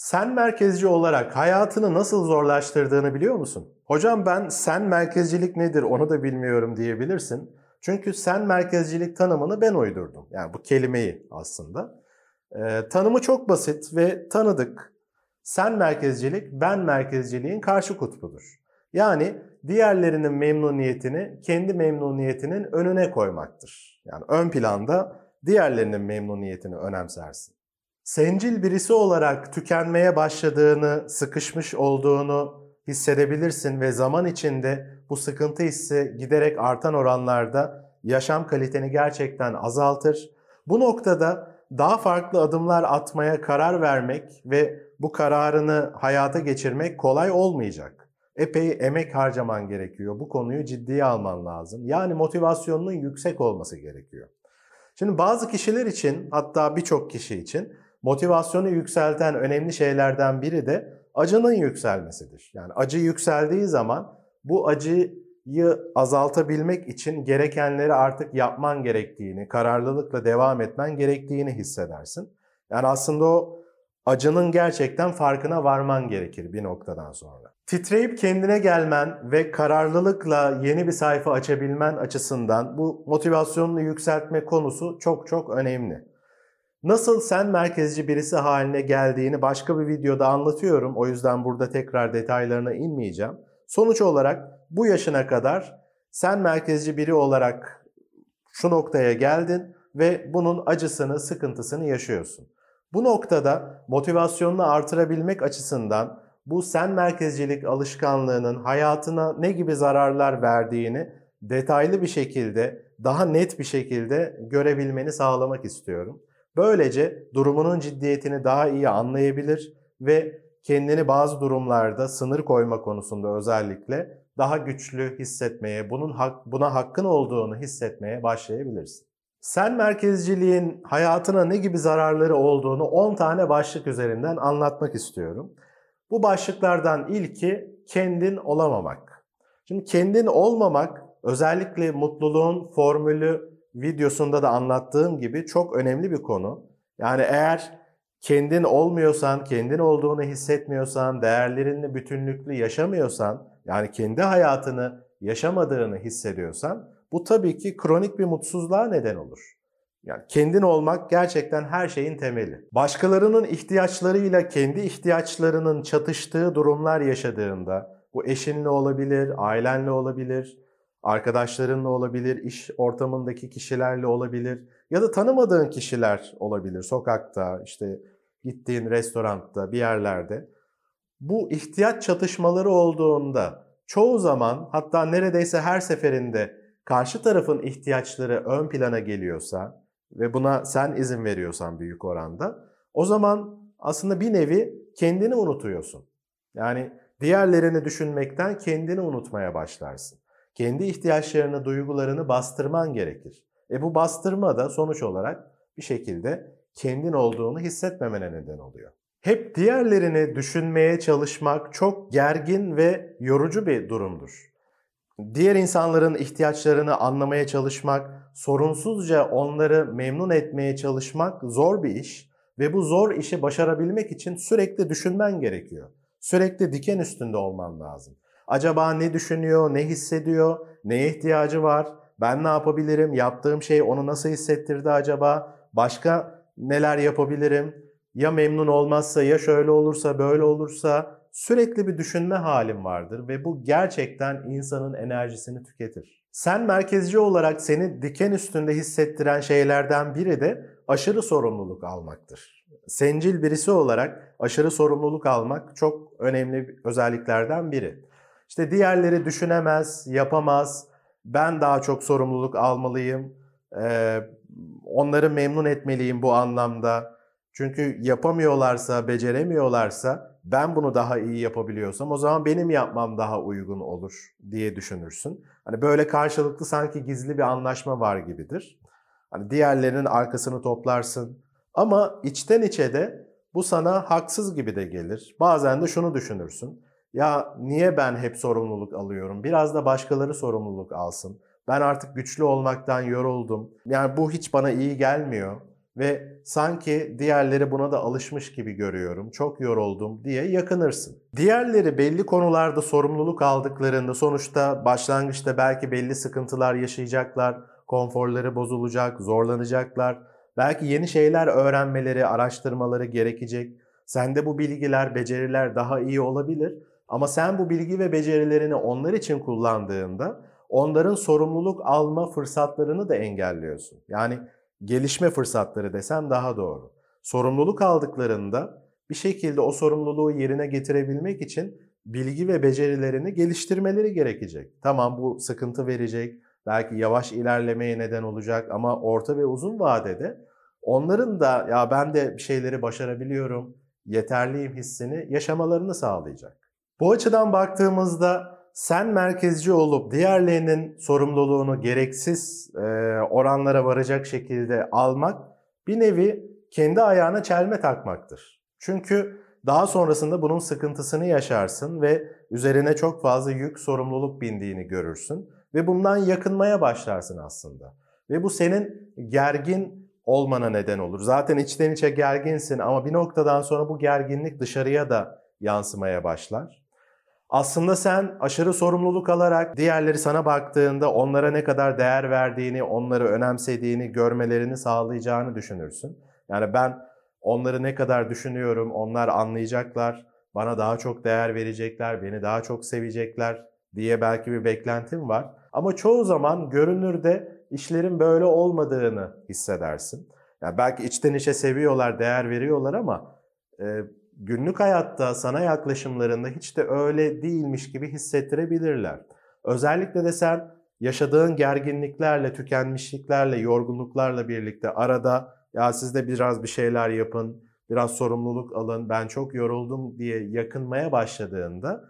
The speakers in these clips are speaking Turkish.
Sen merkezci olarak hayatını nasıl zorlaştırdığını biliyor musun? Hocam ben sen merkezcilik nedir onu da bilmiyorum diyebilirsin. Çünkü sen merkezcilik tanımını ben uydurdum. Yani bu kelimeyi aslında. Ee, tanımı çok basit ve tanıdık. Sen merkezcilik, ben merkezciliğin karşı kutbudur. Yani diğerlerinin memnuniyetini kendi memnuniyetinin önüne koymaktır. Yani ön planda diğerlerinin memnuniyetini önemsersin. Sencil birisi olarak tükenmeye başladığını, sıkışmış olduğunu hissedebilirsin ve zaman içinde bu sıkıntı hissi giderek artan oranlarda yaşam kaliteni gerçekten azaltır. Bu noktada daha farklı adımlar atmaya karar vermek ve bu kararını hayata geçirmek kolay olmayacak. Epey emek harcaman gerekiyor. Bu konuyu ciddiye alman lazım. Yani motivasyonunun yüksek olması gerekiyor. Şimdi bazı kişiler için hatta birçok kişi için motivasyonu yükselten önemli şeylerden biri de acının yükselmesidir. Yani acı yükseldiği zaman bu acıyı azaltabilmek için gerekenleri artık yapman gerektiğini, kararlılıkla devam etmen gerektiğini hissedersin. Yani aslında o acının gerçekten farkına varman gerekir bir noktadan sonra. Titreyip kendine gelmen ve kararlılıkla yeni bir sayfa açabilmen açısından bu motivasyonunu yükseltme konusu çok çok önemli. Nasıl sen merkezci birisi haline geldiğini başka bir videoda anlatıyorum. O yüzden burada tekrar detaylarına inmeyeceğim. Sonuç olarak bu yaşına kadar sen merkezci biri olarak şu noktaya geldin ve bunun acısını, sıkıntısını yaşıyorsun. Bu noktada motivasyonunu artırabilmek açısından bu sen merkezcilik alışkanlığının hayatına ne gibi zararlar verdiğini detaylı bir şekilde, daha net bir şekilde görebilmeni sağlamak istiyorum. Böylece durumunun ciddiyetini daha iyi anlayabilir ve kendini bazı durumlarda sınır koyma konusunda özellikle daha güçlü hissetmeye, bunun hak, buna hakkın olduğunu hissetmeye başlayabilirsin. Sen merkezciliğin hayatına ne gibi zararları olduğunu 10 tane başlık üzerinden anlatmak istiyorum. Bu başlıklardan ilki kendin olamamak. Şimdi kendin olmamak özellikle mutluluğun formülü videosunda da anlattığım gibi çok önemli bir konu. Yani eğer kendin olmuyorsan, kendin olduğunu hissetmiyorsan, değerlerinle bütünlüklü yaşamıyorsan, yani kendi hayatını yaşamadığını hissediyorsan bu tabii ki kronik bir mutsuzluğa neden olur. Yani kendin olmak gerçekten her şeyin temeli. Başkalarının ihtiyaçlarıyla kendi ihtiyaçlarının çatıştığı durumlar yaşadığında, bu eşinle olabilir, ailenle olabilir, arkadaşlarınla olabilir, iş ortamındaki kişilerle olabilir ya da tanımadığın kişiler olabilir. Sokakta, işte gittiğin restoranda, bir yerlerde. Bu ihtiyaç çatışmaları olduğunda çoğu zaman hatta neredeyse her seferinde karşı tarafın ihtiyaçları ön plana geliyorsa ve buna sen izin veriyorsan büyük oranda o zaman aslında bir nevi kendini unutuyorsun. Yani diğerlerini düşünmekten kendini unutmaya başlarsın. Kendi ihtiyaçlarını, duygularını bastırman gerekir. E bu bastırma da sonuç olarak bir şekilde kendin olduğunu hissetmemene neden oluyor. Hep diğerlerini düşünmeye çalışmak çok gergin ve yorucu bir durumdur. Diğer insanların ihtiyaçlarını anlamaya çalışmak, sorunsuzca onları memnun etmeye çalışmak zor bir iş ve bu zor işi başarabilmek için sürekli düşünmen gerekiyor. Sürekli diken üstünde olman lazım. Acaba ne düşünüyor, ne hissediyor, neye ihtiyacı var, ben ne yapabilirim, yaptığım şey onu nasıl hissettirdi acaba, başka neler yapabilirim, ya memnun olmazsa, ya şöyle olursa, böyle olursa sürekli bir düşünme halim vardır ve bu gerçekten insanın enerjisini tüketir. Sen merkezci olarak seni diken üstünde hissettiren şeylerden biri de aşırı sorumluluk almaktır. Sencil birisi olarak aşırı sorumluluk almak çok önemli özelliklerden biri. İşte diğerleri düşünemez, yapamaz, ben daha çok sorumluluk almalıyım, onları memnun etmeliyim bu anlamda. Çünkü yapamıyorlarsa, beceremiyorlarsa ben bunu daha iyi yapabiliyorsam o zaman benim yapmam daha uygun olur diye düşünürsün. Hani böyle karşılıklı sanki gizli bir anlaşma var gibidir. Hani diğerlerinin arkasını toplarsın. Ama içten içe de bu sana haksız gibi de gelir. Bazen de şunu düşünürsün. Ya niye ben hep sorumluluk alıyorum? Biraz da başkaları sorumluluk alsın. Ben artık güçlü olmaktan yoruldum. Yani bu hiç bana iyi gelmiyor. ve sanki diğerleri buna da alışmış gibi görüyorum, çok yoruldum diye yakınırsın. Diğerleri belli konularda sorumluluk aldıklarında sonuçta başlangıçta belki belli sıkıntılar yaşayacaklar, konforları bozulacak, zorlanacaklar. Belki yeni şeyler öğrenmeleri, araştırmaları gerekecek. Sende bu bilgiler, beceriler daha iyi olabilir. Ama sen bu bilgi ve becerilerini onlar için kullandığında onların sorumluluk alma fırsatlarını da engelliyorsun. Yani gelişme fırsatları desem daha doğru. Sorumluluk aldıklarında bir şekilde o sorumluluğu yerine getirebilmek için bilgi ve becerilerini geliştirmeleri gerekecek. Tamam bu sıkıntı verecek, belki yavaş ilerlemeye neden olacak ama orta ve uzun vadede onların da ya ben de bir şeyleri başarabiliyorum, yeterliyim hissini yaşamalarını sağlayacak. Bu açıdan baktığımızda sen merkezci olup diğerlerinin sorumluluğunu gereksiz e, oranlara varacak şekilde almak bir nevi kendi ayağına çelme takmaktır. Çünkü daha sonrasında bunun sıkıntısını yaşarsın ve üzerine çok fazla yük, sorumluluk bindiğini görürsün ve bundan yakınmaya başlarsın aslında. Ve bu senin gergin olmana neden olur. Zaten içten içe gerginsin ama bir noktadan sonra bu gerginlik dışarıya da yansımaya başlar. Aslında sen aşırı sorumluluk alarak diğerleri sana baktığında onlara ne kadar değer verdiğini, onları önemsediğini görmelerini sağlayacağını düşünürsün. Yani ben onları ne kadar düşünüyorum, onlar anlayacaklar, bana daha çok değer verecekler, beni daha çok sevecekler diye belki bir beklentim var. Ama çoğu zaman görünürde işlerin böyle olmadığını hissedersin. Yani belki içten içe seviyorlar, değer veriyorlar ama günlük hayatta sana yaklaşımlarında hiç de öyle değilmiş gibi hissettirebilirler. Özellikle de sen yaşadığın gerginliklerle, tükenmişliklerle, yorgunluklarla birlikte arada ya siz de biraz bir şeyler yapın, biraz sorumluluk alın, ben çok yoruldum diye yakınmaya başladığında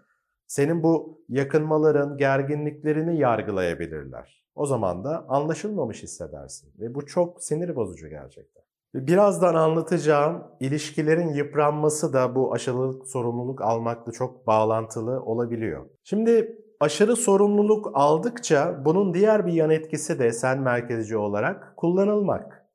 senin bu yakınmaların, gerginliklerini yargılayabilirler. O zaman da anlaşılmamış hissedersin ve bu çok sinir bozucu gerçekten. Birazdan anlatacağım ilişkilerin yıpranması da bu aşırılık sorumluluk almakla çok bağlantılı olabiliyor. Şimdi aşırı sorumluluk aldıkça bunun diğer bir yan etkisi de sen merkezci olarak kullanılmak.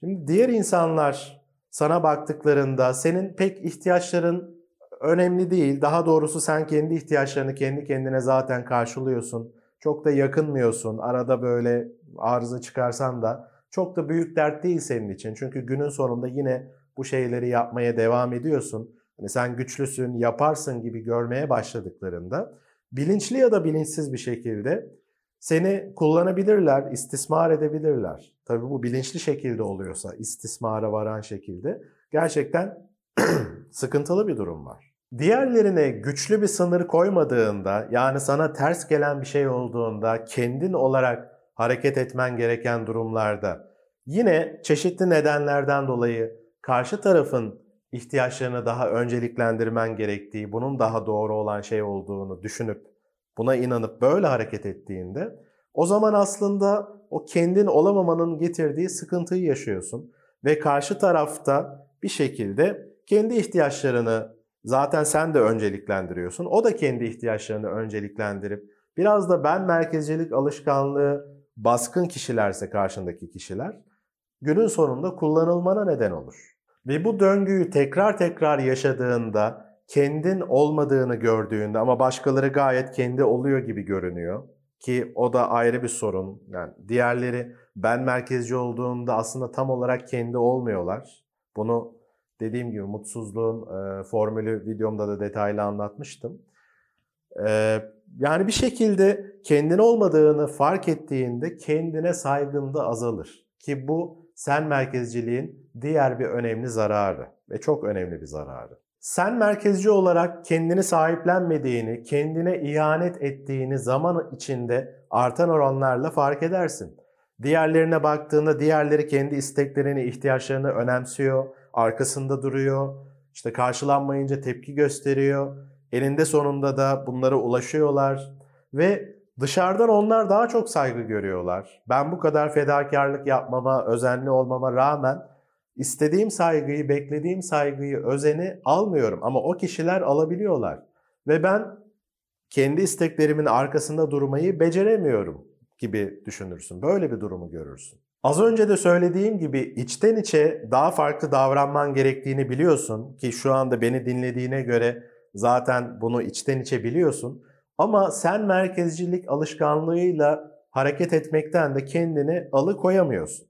Şimdi diğer insanlar sana baktıklarında senin pek ihtiyaçların önemli değil. Daha doğrusu sen kendi ihtiyaçlarını kendi kendine zaten karşılıyorsun. Çok da yakınmıyorsun. Arada böyle arıza çıkarsan da çok da büyük dert değil senin için. Çünkü günün sonunda yine bu şeyleri yapmaya devam ediyorsun. Hani sen güçlüsün, yaparsın gibi görmeye başladıklarında bilinçli ya da bilinçsiz bir şekilde seni kullanabilirler, istismar edebilirler. Tabii bu bilinçli şekilde oluyorsa, istismara varan şekilde gerçekten sıkıntılı bir durum var. Diğerlerine güçlü bir sınır koymadığında, yani sana ters gelen bir şey olduğunda kendin olarak hareket etmen gereken durumlarda yine çeşitli nedenlerden dolayı karşı tarafın ihtiyaçlarını daha önceliklendirmen gerektiği, bunun daha doğru olan şey olduğunu düşünüp buna inanıp böyle hareket ettiğinde o zaman aslında o kendin olamamanın getirdiği sıkıntıyı yaşıyorsun ve karşı tarafta bir şekilde kendi ihtiyaçlarını zaten sen de önceliklendiriyorsun. O da kendi ihtiyaçlarını önceliklendirip biraz da ben merkezcilik alışkanlığı baskın kişilerse karşındaki kişiler günün sonunda kullanılmana neden olur. Ve bu döngüyü tekrar tekrar yaşadığında, kendin olmadığını gördüğünde ama başkaları gayet kendi oluyor gibi görünüyor ki o da ayrı bir sorun. Yani diğerleri ben merkezci olduğunda aslında tam olarak kendi olmuyorlar. Bunu dediğim gibi mutsuzluğun e, formülü videomda da detaylı anlatmıştım. E, yani bir şekilde kendin olmadığını fark ettiğinde kendine saygın da azalır. Ki bu sen merkezciliğin diğer bir önemli zararı ve çok önemli bir zararı. Sen merkezci olarak kendini sahiplenmediğini, kendine ihanet ettiğini zaman içinde artan oranlarla fark edersin. Diğerlerine baktığında diğerleri kendi isteklerini, ihtiyaçlarını önemsiyor, arkasında duruyor, işte karşılanmayınca tepki gösteriyor. Eninde sonunda da bunlara ulaşıyorlar ve dışarıdan onlar daha çok saygı görüyorlar. Ben bu kadar fedakarlık yapmama, özenli olmama rağmen istediğim saygıyı, beklediğim saygıyı, özeni almıyorum ama o kişiler alabiliyorlar. Ve ben kendi isteklerimin arkasında durmayı beceremiyorum. gibi düşünürsün. Böyle bir durumu görürsün. Az önce de söylediğim gibi içten içe daha farklı davranman gerektiğini biliyorsun ki şu anda beni dinlediğine göre zaten bunu içten içe biliyorsun. Ama sen merkezcilik alışkanlığıyla hareket etmekten de kendini alıkoyamıyorsun.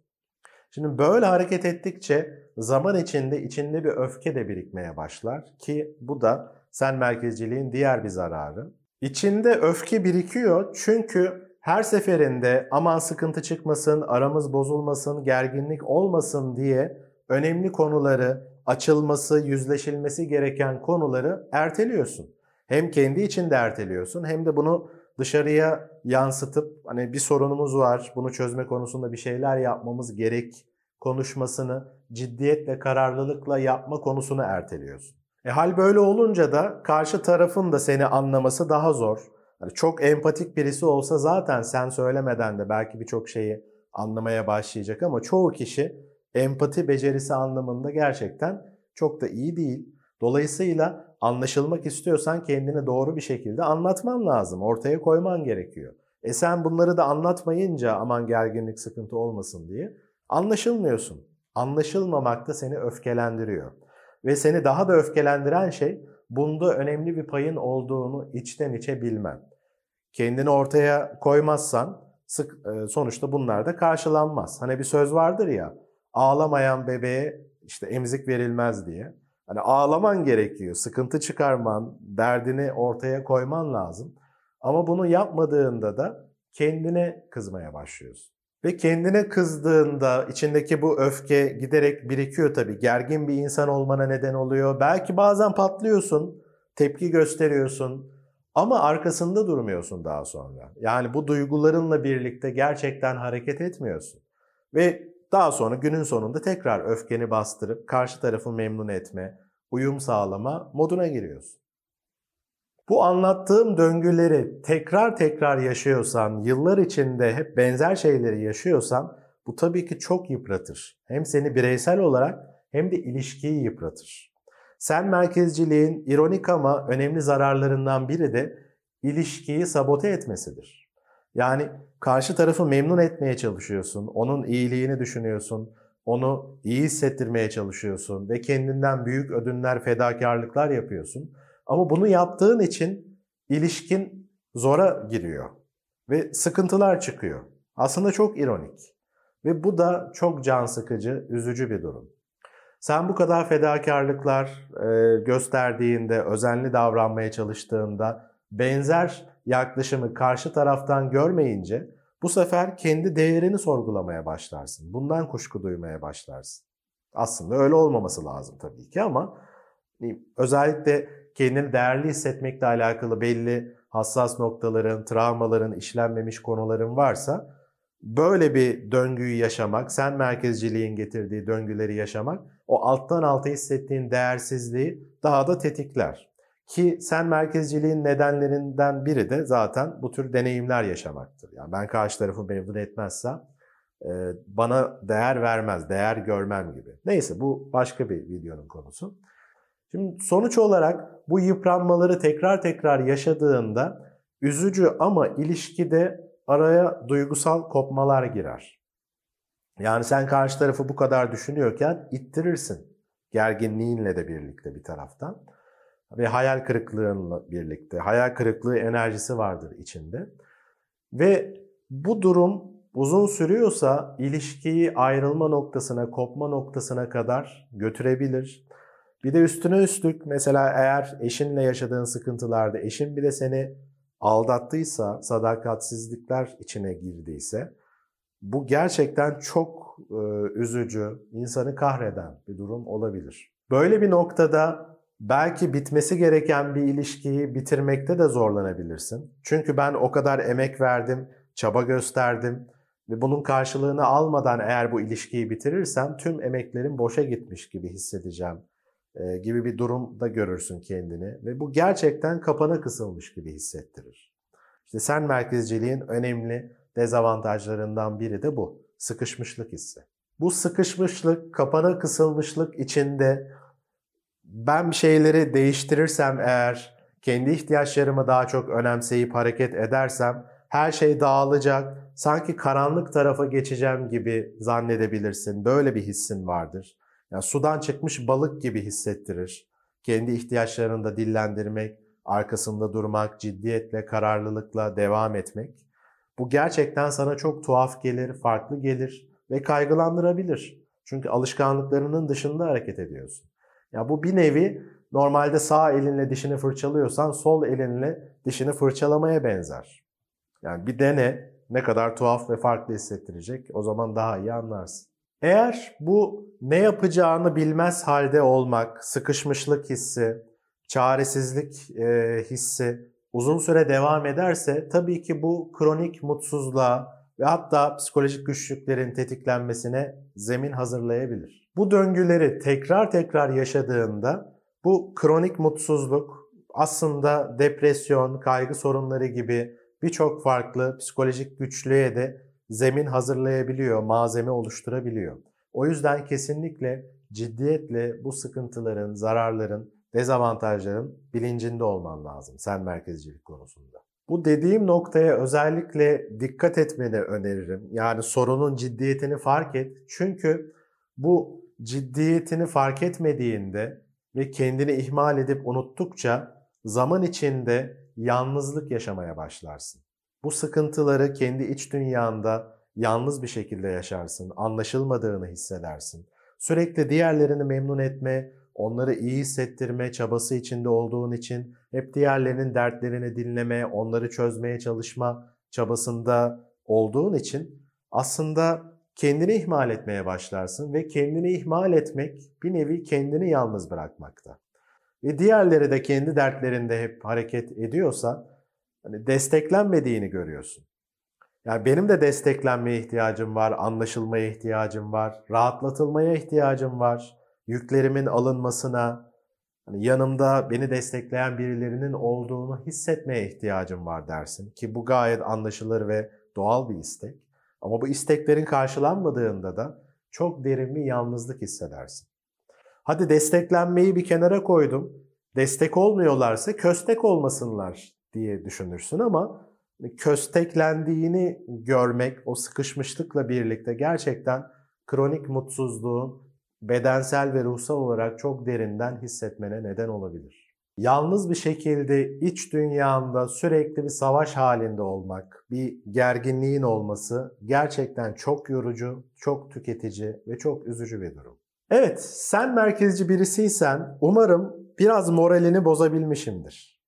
Şimdi böyle hareket ettikçe zaman içinde içinde bir öfke de birikmeye başlar ki bu da sen merkezciliğin diğer bir zararı. İçinde öfke birikiyor çünkü her seferinde aman sıkıntı çıkmasın, aramız bozulmasın, gerginlik olmasın diye önemli konuları, açılması, yüzleşilmesi gereken konuları erteliyorsun. Hem kendi içinde erteliyorsun hem de bunu dışarıya yansıtıp hani bir sorunumuz var, bunu çözme konusunda bir şeyler yapmamız gerek konuşmasını ciddiyetle, kararlılıkla yapma konusunu erteliyorsun. E hal böyle olunca da karşı tarafın da seni anlaması daha zor. Yani çok empatik birisi olsa zaten sen söylemeden de belki birçok şeyi anlamaya başlayacak ama çoğu kişi empati becerisi anlamında gerçekten çok da iyi değil. Dolayısıyla anlaşılmak istiyorsan kendini doğru bir şekilde anlatman lazım. Ortaya koyman gerekiyor. E sen bunları da anlatmayınca aman gerginlik sıkıntı olmasın diye anlaşılmıyorsun. Anlaşılmamak da seni öfkelendiriyor. Ve seni daha da öfkelendiren şey bunda önemli bir payın olduğunu içten içe bilmen. Kendini ortaya koymazsan sık, e, sonuçta bunlar da karşılanmaz. Hani bir söz vardır ya ağlamayan bebeğe işte emzik verilmez diye. Hani ağlaman gerekiyor, sıkıntı çıkarman, derdini ortaya koyman lazım. Ama bunu yapmadığında da kendine kızmaya başlıyorsun. Ve kendine kızdığında içindeki bu öfke giderek birikiyor tabii. Gergin bir insan olmana neden oluyor. Belki bazen patlıyorsun, tepki gösteriyorsun ama arkasında durmuyorsun daha sonra. Yani bu duygularınla birlikte gerçekten hareket etmiyorsun. Ve daha sonra günün sonunda tekrar öfkeni bastırıp karşı tarafı memnun etme, uyum sağlama moduna giriyorsun. Bu anlattığım döngüleri tekrar tekrar yaşıyorsan, yıllar içinde hep benzer şeyleri yaşıyorsan bu tabii ki çok yıpratır. Hem seni bireysel olarak hem de ilişkiyi yıpratır. Sen merkezciliğin ironik ama önemli zararlarından biri de ilişkiyi sabote etmesidir. Yani karşı tarafı memnun etmeye çalışıyorsun, onun iyiliğini düşünüyorsun, onu iyi hissettirmeye çalışıyorsun ve kendinden büyük ödünler, fedakarlıklar yapıyorsun. Ama bunu yaptığın için ilişkin zora giriyor ve sıkıntılar çıkıyor. Aslında çok ironik ve bu da çok can sıkıcı, üzücü bir durum. Sen bu kadar fedakarlıklar gösterdiğinde, özenli davranmaya çalıştığında benzer yaklaşımı karşı taraftan görmeyince bu sefer kendi değerini sorgulamaya başlarsın. Bundan kuşku duymaya başlarsın. Aslında öyle olmaması lazım tabii ki ama özellikle kendini değerli hissetmekle alakalı belli hassas noktaların, travmaların, işlenmemiş konuların varsa böyle bir döngüyü yaşamak, sen merkezciliğin getirdiği döngüleri yaşamak o alttan alta hissettiğin değersizliği daha da tetikler. Ki sen merkezciliğin nedenlerinden biri de zaten bu tür deneyimler yaşamaktır. Yani ben karşı tarafı memnun etmezsem e, bana değer vermez, değer görmem gibi. Neyse bu başka bir videonun konusu. Şimdi sonuç olarak bu yıpranmaları tekrar tekrar yaşadığında üzücü ama ilişkide araya duygusal kopmalar girer. Yani sen karşı tarafı bu kadar düşünüyorken ittirirsin. Gerginliğinle de birlikte bir taraftan. Ve hayal kırıklığınla birlikte. Hayal kırıklığı enerjisi vardır içinde. Ve bu durum uzun sürüyorsa ilişkiyi ayrılma noktasına, kopma noktasına kadar götürebilir. Bir de üstüne üstlük mesela eğer eşinle yaşadığın sıkıntılarda eşin bir de seni aldattıysa, sadakatsizlikler içine girdiyse bu gerçekten çok e, üzücü, insanı kahreden bir durum olabilir. Böyle bir noktada belki bitmesi gereken bir ilişkiyi bitirmekte de zorlanabilirsin. Çünkü ben o kadar emek verdim, çaba gösterdim ve bunun karşılığını almadan eğer bu ilişkiyi bitirirsem tüm emeklerim boşa gitmiş gibi hissedeceğim e, gibi bir durumda görürsün kendini ve bu gerçekten kapana kısılmış gibi hissettirir. İşte sen merkezciliğin önemli dezavantajlarından biri de bu. Sıkışmışlık hissi. Bu sıkışmışlık, kapana kısılmışlık içinde ben bir şeyleri değiştirirsem eğer, kendi ihtiyaçlarımı daha çok önemseyip hareket edersem her şey dağılacak, sanki karanlık tarafa geçeceğim gibi zannedebilirsin. Böyle bir hissin vardır. Yani sudan çıkmış balık gibi hissettirir. Kendi ihtiyaçlarını da dillendirmek, arkasında durmak, ciddiyetle, kararlılıkla devam etmek. Bu gerçekten sana çok tuhaf gelir, farklı gelir ve kaygılandırabilir. Çünkü alışkanlıklarının dışında hareket ediyorsun. Ya bu bir nevi normalde sağ elinle dişini fırçalıyorsan sol elinle dişini fırçalamaya benzer. Yani bir dene ne kadar tuhaf ve farklı hissettirecek o zaman daha iyi anlarsın. Eğer bu ne yapacağını bilmez halde olmak, sıkışmışlık hissi, çaresizlik e, hissi uzun süre devam ederse tabii ki bu kronik mutsuzluğa ve hatta psikolojik güçlüklerin tetiklenmesine zemin hazırlayabilir. Bu döngüleri tekrar tekrar yaşadığında bu kronik mutsuzluk aslında depresyon, kaygı sorunları gibi birçok farklı psikolojik güçlüğe de zemin hazırlayabiliyor, malzeme oluşturabiliyor. O yüzden kesinlikle ciddiyetle bu sıkıntıların, zararların, dezavantajların bilincinde olman lazım sen merkezcilik konusunda. Bu dediğim noktaya özellikle dikkat etmeni öneririm. Yani sorunun ciddiyetini fark et. Çünkü bu ciddiyetini fark etmediğinde ve kendini ihmal edip unuttukça zaman içinde yalnızlık yaşamaya başlarsın. Bu sıkıntıları kendi iç dünyanda yalnız bir şekilde yaşarsın, anlaşılmadığını hissedersin. Sürekli diğerlerini memnun etme, onları iyi hissettirme çabası içinde olduğun için hep diğerlerinin dertlerini dinleme, onları çözmeye çalışma çabasında olduğun için aslında kendini ihmal etmeye başlarsın ve kendini ihmal etmek bir nevi kendini yalnız bırakmakta. Ve diğerleri de kendi dertlerinde hep hareket ediyorsa hani desteklenmediğini görüyorsun. Yani benim de desteklenmeye ihtiyacım var, anlaşılmaya ihtiyacım var, rahatlatılmaya ihtiyacım var, yüklerimin alınmasına, hani yanımda beni destekleyen birilerinin olduğunu hissetmeye ihtiyacım var dersin ki bu gayet anlaşılır ve doğal bir istek. Ama bu isteklerin karşılanmadığında da çok derin bir yalnızlık hissedersin. Hadi desteklenmeyi bir kenara koydum. Destek olmuyorlarsa köstek olmasınlar diye düşünürsün ama kösteklendiğini görmek o sıkışmışlıkla birlikte gerçekten kronik mutsuzluğun bedensel ve ruhsal olarak çok derinden hissetmene neden olabilir. Yalnız bir şekilde iç dünyanda sürekli bir savaş halinde olmak, bir gerginliğin olması gerçekten çok yorucu, çok tüketici ve çok üzücü bir durum. Evet, sen merkezci birisiysen umarım biraz moralini bozabilmişimdir.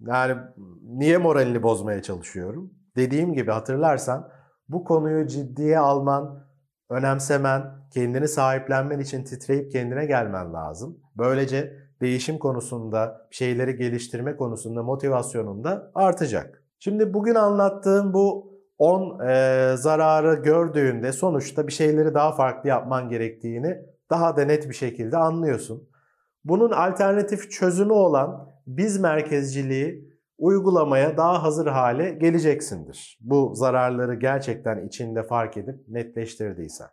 Yani niye moralini bozmaya çalışıyorum? Dediğim gibi hatırlarsan bu konuyu ciddiye alman, önemsemen, kendini sahiplenmen için titreyip kendine gelmen lazım. Böylece değişim konusunda, şeyleri geliştirme konusunda motivasyonun da artacak. Şimdi bugün anlattığım bu 10 e, zararı gördüğünde sonuçta bir şeyleri daha farklı yapman gerektiğini daha da net bir şekilde anlıyorsun. Bunun alternatif çözümü olan biz merkezciliği uygulamaya daha hazır hale geleceksindir. Bu zararları gerçekten içinde fark edip netleştirdiysen.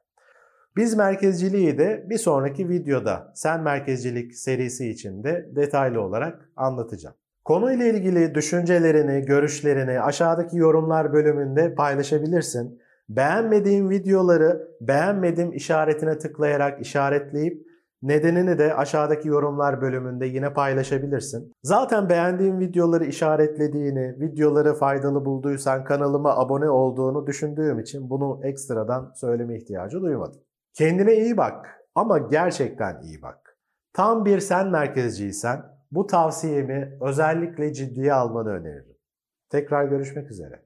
Biz merkezciliği de bir sonraki videoda sen merkezcilik serisi içinde detaylı olarak anlatacağım. Konuyla ilgili düşüncelerini, görüşlerini aşağıdaki yorumlar bölümünde paylaşabilirsin. Beğenmediğin videoları beğenmedim işaretine tıklayarak işaretleyip nedenini de aşağıdaki yorumlar bölümünde yine paylaşabilirsin. Zaten beğendiğin videoları işaretlediğini, videoları faydalı bulduysan kanalıma abone olduğunu düşündüğüm için bunu ekstradan söyleme ihtiyacı duymadım. Kendine iyi bak ama gerçekten iyi bak. Tam bir sen merkezciysen bu tavsiyemi özellikle ciddiye almanı öneririm. Tekrar görüşmek üzere.